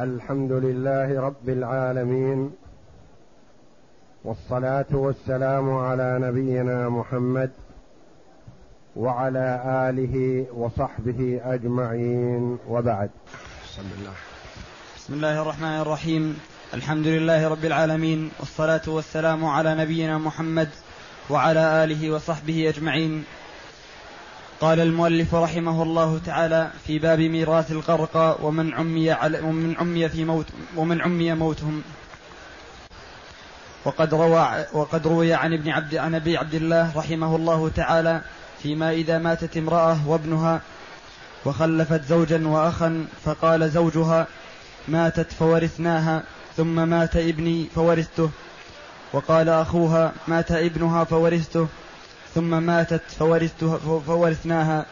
الحمد لله رب العالمين والصلاة والسلام على نبينا محمد وعلى آله وصحبه أجمعين وبعد. بسم الله بسم الله الرحمن الرحيم. الحمد لله رب العالمين والصلاة والسلام على نبينا محمد وعلى آله وصحبه أجمعين. قال المؤلف رحمه الله تعالى في باب ميراث القرقى ومن عمي على ومن عمي في موت ومن عمي موتهم. وقد روى وقد روي عن ابن عبد عن أبي عبد الله رحمه الله تعالى فيما إذا ماتت امرأة وابنها وخلفت زوجا وأخا فقال زوجها ماتت فورثناها ثم مات ابني فورثته وقال أخوها مات ابنها فورثته ثم ماتت فورثناها.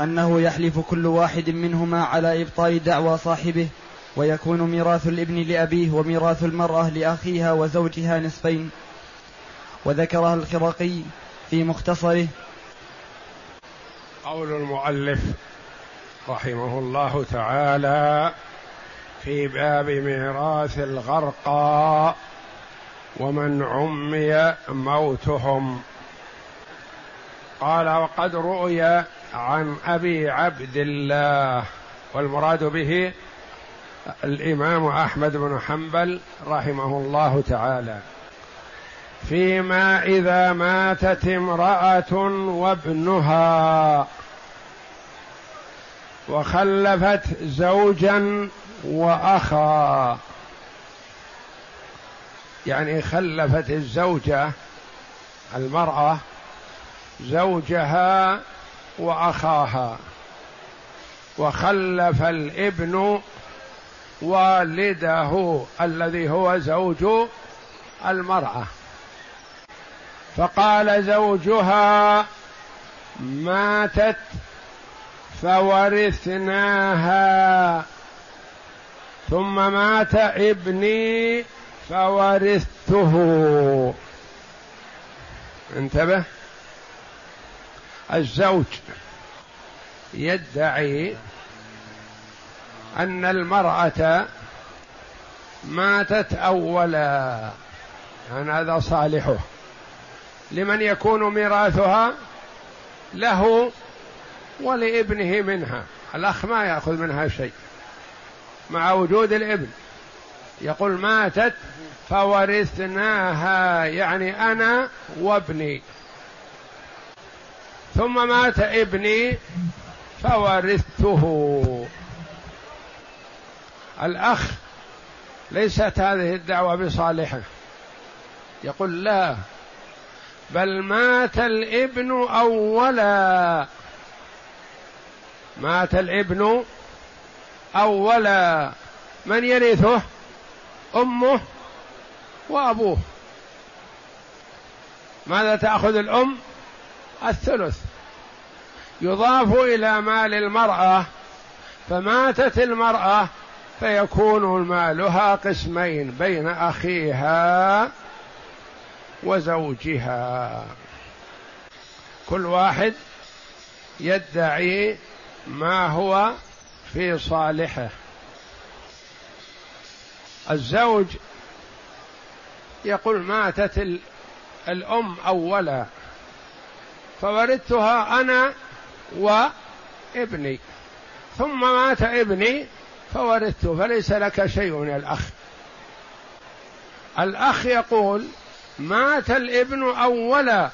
أنه يحلف كل واحد منهما على إبطال دعوى صاحبه ويكون ميراث الابن لأبيه وميراث المرأة لأخيها وزوجها نصفين. وذكرها الخرقي في مختصره. قول المؤلف رحمه الله تعالى في باب ميراث الغرقى. ومن عمي موتهم. قال وقد روي عن أبي عبد الله. والمراد به الإمام أحمد بن حنبل رحمه الله تعالى. فيما إذا ماتت امرأة وابنها وخلفت زوجا وأخا. يعني خلفت الزوجة المرأة زوجها وأخاها. وخلف الابن والده الذي هو زوج المرأة. فقال زوجها ماتت فورثناها. ثم مات ابني فورثته. انتبه. الزوج يدعي أن المرأة ماتت اولا. يعني هذا صالحه. لمن يكون ميراثها؟ له ولابنه منها. الأخ ما يأخذ منها شيء. مع وجود الابن. يقول ماتت فورثناها يعني أنا وابني. ثم مات ابني فورثته. الأخ ليست هذه الدعوة بصالحه. يقول لا بل مات الابن أولا. مات الابن أولا. من يرثه؟ أمه وأبوه. ماذا تأخذ الأم؟ الثلث. يضاف إلى مال المرأة فماتت المرأة فيكون مالها قسمين بين أخيها وزوجها. كل واحد يدعي ما هو في صالحه. الزوج يقول ماتت الأم أولا فوردتها أنا وابني. ثم مات ابني فوردته فليس لك شيء من الأخ. الأخ يقول مات الابن أولا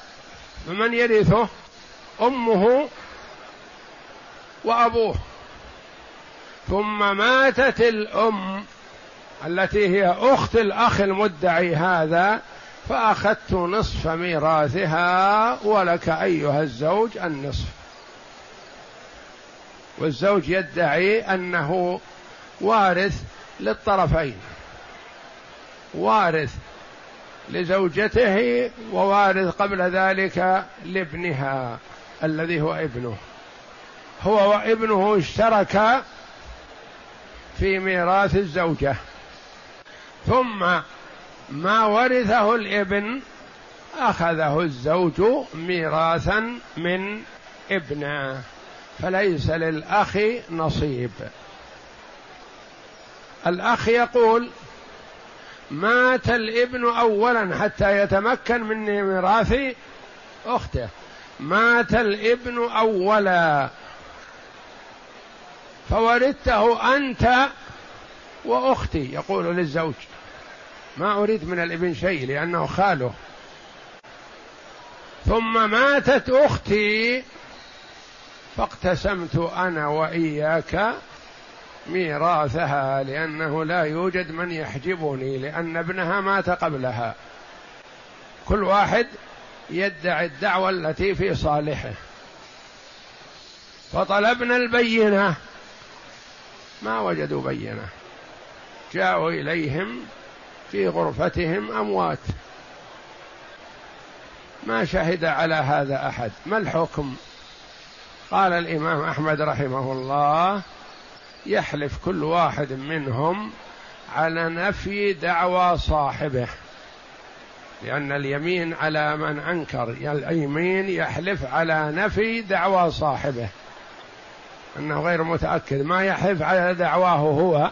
فمن يرثه؟ أمه وأبوه. ثم ماتت الأم التي هي أخت الأخ المدعي هذا فأخذت نصف ميراثها ولك أيها الزوج النصف. والزوج يدعي أنه وارث للطرفين. وارث لزوجته ووارث قبل ذلك لابنها الذي هو ابنه. هو وابنه اشتركا في ميراث الزوجة. ثم ما ورثه الابن أخذه الزوج ميراثا من ابنه فليس للأخ نصيب. الأخ يقول مات الابن أولا حتى يتمكن من ميراث أخته. مات الابن أولا فوردته أنت وأختي يقول للزوج. ما أريد من الإبن شيء لأنه خاله. ثم ماتت أختي فاقتسمت أنا وإياك ميراثها لأنه لا يوجد من يحجبني لأن ابنها مات قبلها. كل واحد يدعي الدعوة التي في صالحه. فطلبنا البينة. ما وجدوا بينة. جاءوا إليهم في غرفتهم أموات. ما شهد على هذا أحد. ما الحكم؟ قال الإمام أحمد رحمه الله يحلف كل واحد منهم على نفي دعوى صاحبه. لأن اليمين على من أنكر اليمين يحلف على نفي دعوى صاحبه. أنه غير متأكد ما يحلف على دعواه هو.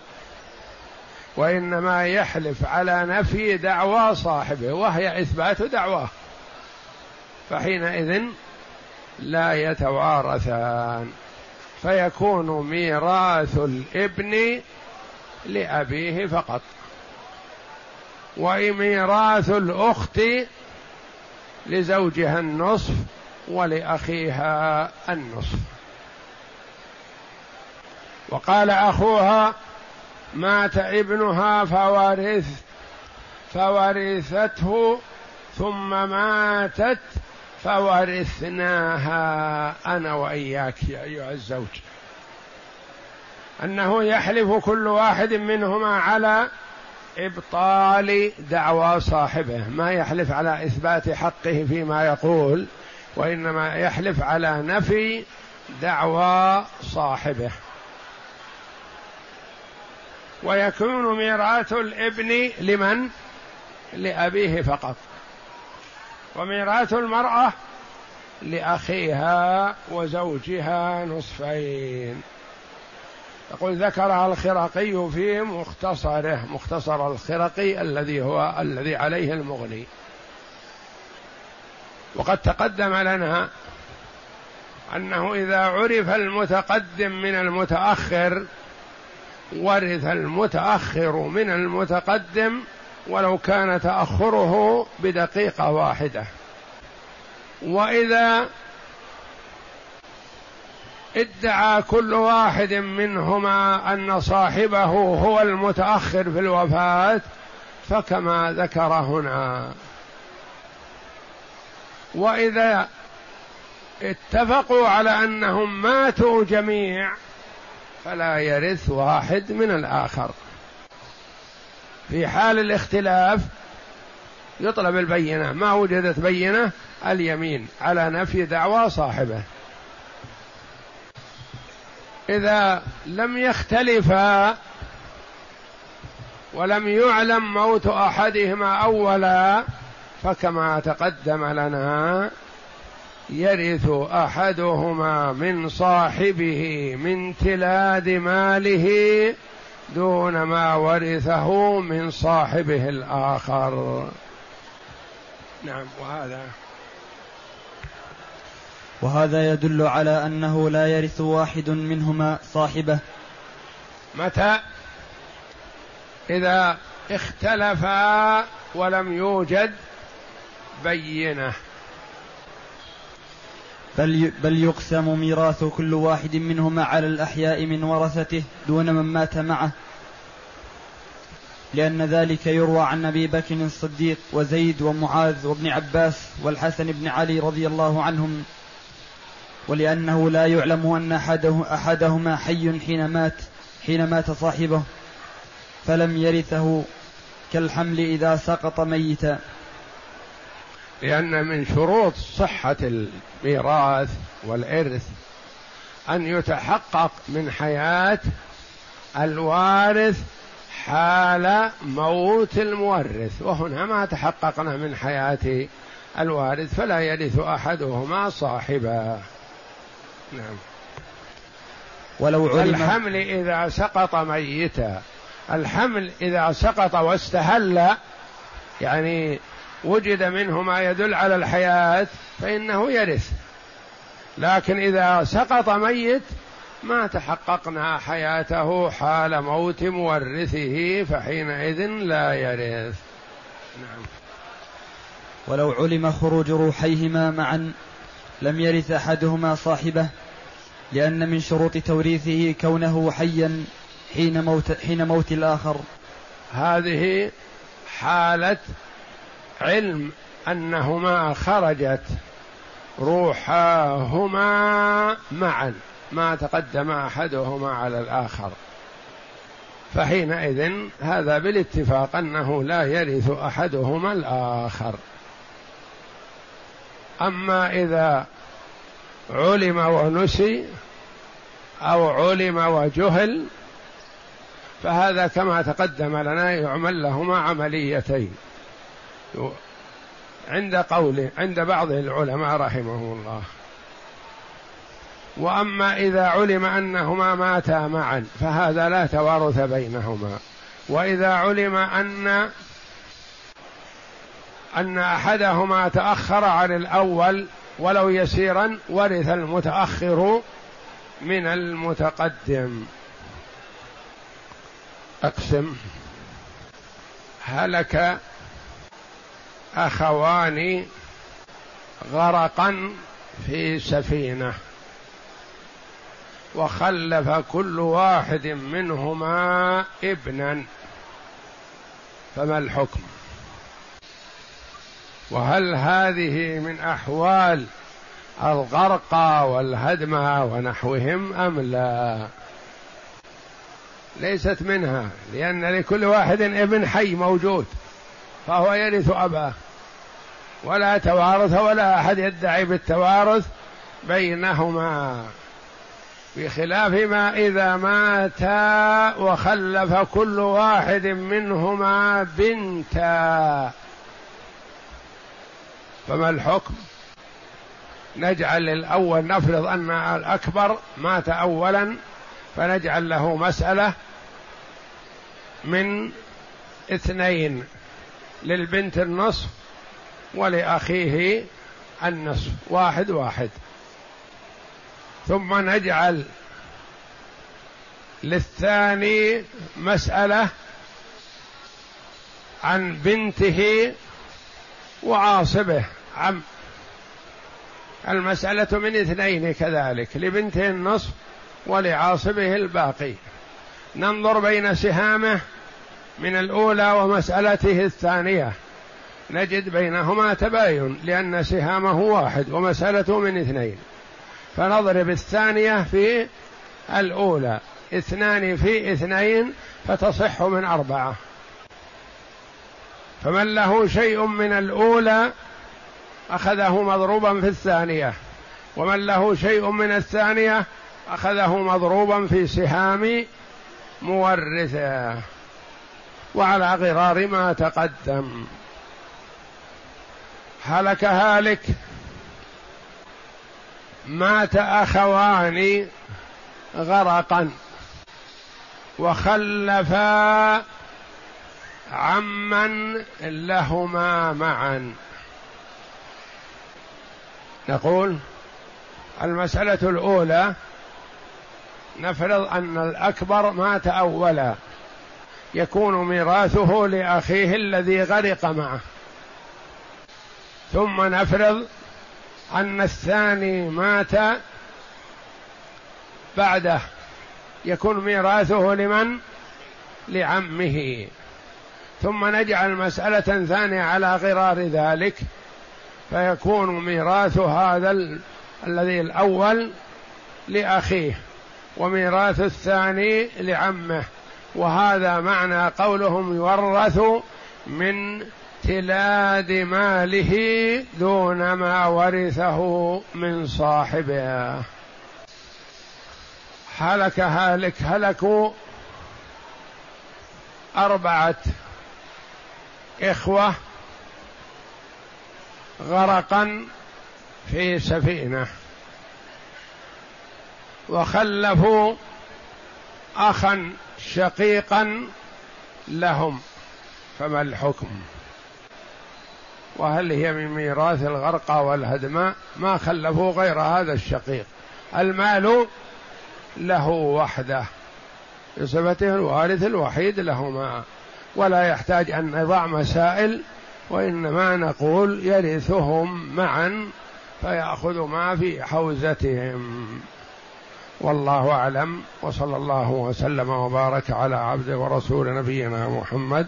وإنما يحلف على نفي دعوى صاحبه وهي إثبات دعواه. فحينئذ لا يتوارثان. فيكون ميراث الإبن لأبيه فقط. وميراث الأخت لزوجها النصف ولأخيها النصف. وقال أخوها مات ابنها فورث فورثته ثم ماتت فورثناها أنا وإياك يا أيها الزوج. أنه يحلف كل واحد منهما على إبطال دعوى صاحبه ما يحلف على إثبات حقه فيما يقول وإنما يحلف على نفي دعوى صاحبه. ويكون ميراث الابن لمن؟ لأبيه فقط. وميراث المرأة لأخيها وزوجها نصفين. يقول ذكرها الخرقي في مختصره مختصر الخرقي الذي هو الذي عليه المغني. وقد تقدم لنا أنه إذا عرف المتقدم من المتأخر ورث المتأخر من المتقدم ولو كان تأخره بدقيقة واحدة. وإذا ادعى كل واحد منهما أن صاحبه هو المتأخر في الوفاة فكما ذكر هنا. وإذا اتفقوا على أنهم ماتوا جميع فلا يرث واحد من الآخر. في حال الاختلاف يطلب البينة. ما وجدت بينة؟ اليمين. على نفي دعوى صاحبه. إذا لم يختلفا ولم يعلم موت أحدهما أولا فكما تقدم لنا يرث أحدهما من صاحبه من تلاد ماله دون ما ورثه من صاحبه الآخر. نعم وهذا. وهذا يدل على أنه لا يرث واحد منهما صاحبه. متى؟ إذا اختلفا ولم يوجد بينة. بل بل يقسم ميراث كل واحد منهما على الأحياء من ورثته دون من مات معه. لأن ذلك يروى عن أبي بكر الصديق وزيد ومعاذ وابن عباس والحسن بن علي رضي الله عنهم. ولأنه لا يعلم أن أحده أحدهما حي حين مات حين مات صاحبه فلم يرثه. كالحمل إذا سقط ميتا. لأن من شروط صحة الميراث والإرث أن يتحقق من حياة الوارث حال موت المورث وهنا ما تحققنا من حياة الوارث فلا يرث أحدهما صاحبا. نعم. ولو علم الحمل إذا سقط ميتا الحمل إذا سقط واستهل يعني وجد منه ما يدل على الحياة فإنه يرث. لكن إذا سقط ميت ما تحققنا حياته حال موت مورثه فحينئذ لا يرث. نعم. ولو علم خروج روحيهما معا لم يرث أحدهما صاحبه لأن من شروط توريثه كونه حيا حين موت حين موت الآخر. هذه حالة علم أنهما خرجت روحاهما معا ما تقدم أحدهما على الآخر. فحينئذ هذا بالاتفاق أنه لا يرث أحدهما الآخر. أما إذا علم ونسي أو علم وجهل فهذا كما تقدم لنا يعمل لهما عمليتين. عند قوله عند بعض العلماء رحمه الله. وأما إذا علم أنهما ماتا معا فهذا لا توارث بينهما. وإذا علم أن أن أحدهما تأخر عن الأول ولو يسيرا ورث المتأخر من المتقدم. أقسم. هلك أخوان غرقا في سفينة وخلف كل واحد منهما ابنا فما الحكم؟ وهل هذه من أحوال الغرقى والهدمى ونحوهم أم لا؟ ليست منها لأن لكل واحد ابن حي موجود فهو يرث أباه. ولا توارث ولا أحد يدعي بالتوارث بينهما بخلاف ما إذا ماتا وخلف كل واحد منهما بنتا. فما الحكم؟ نجعل الأول نفرض أن الأكبر مات اولا فنجعل له مسألة من اثنين للبنت النصف ولأخيه النصف. واحد واحد. ثم نجعل للثاني مسألة عن بنته وعاصبه عم. المسألة من اثنين كذلك لبنته النصف ولعاصبه الباقي. ننظر بين سهامه من الأولى ومسألته الثانية. نجد بينهما تباين لأن سهامه واحد ومسألته من اثنين. فنضرب الثانية في الأولى. اثنان في اثنين فتصح من أربعة. فمن له شيء من الأولى أخذه مضروبا في الثانية. ومن له شيء من الثانية أخذه مضروبا في سهام مورثة. وعلى غرار ما تقدم. هلك هالك. مات أخوان غرقا. وخلفا عما لهما معا. نقول المسألة الأولى نفرض أن الأكبر مات أولا. يكون ميراثه لأخيه الذي غرق معه. ثم نفرض أن الثاني مات بعده. يكون ميراثه لمن؟ لعمه. ثم نجعل مسألة ثانية على غرار ذلك فيكون ميراث هذا ال... الذي الأول لأخيه وميراث الثاني لعمه. وهذا معنى قولهم يورث من امتلاد ماله دون ما ورثه من صاحبه. هلك هالك هلكوا أربعة إخوة غرقا في سفينة وخلفوا أخا شقيقا لهم فما الحكم؟ وهل هي من ميراث الغرقى والهدماء ما خلفوا غير هذا الشقيق. المال له وحده بصفته الوارث الوحيد لهما ولا يحتاج أن نضع مسائل وإنما نقول يرثهم معا فيأخذ ما في حوزتهم. والله أعلم وصلى الله وسلم وبارك على عبده ورسول نبينا محمد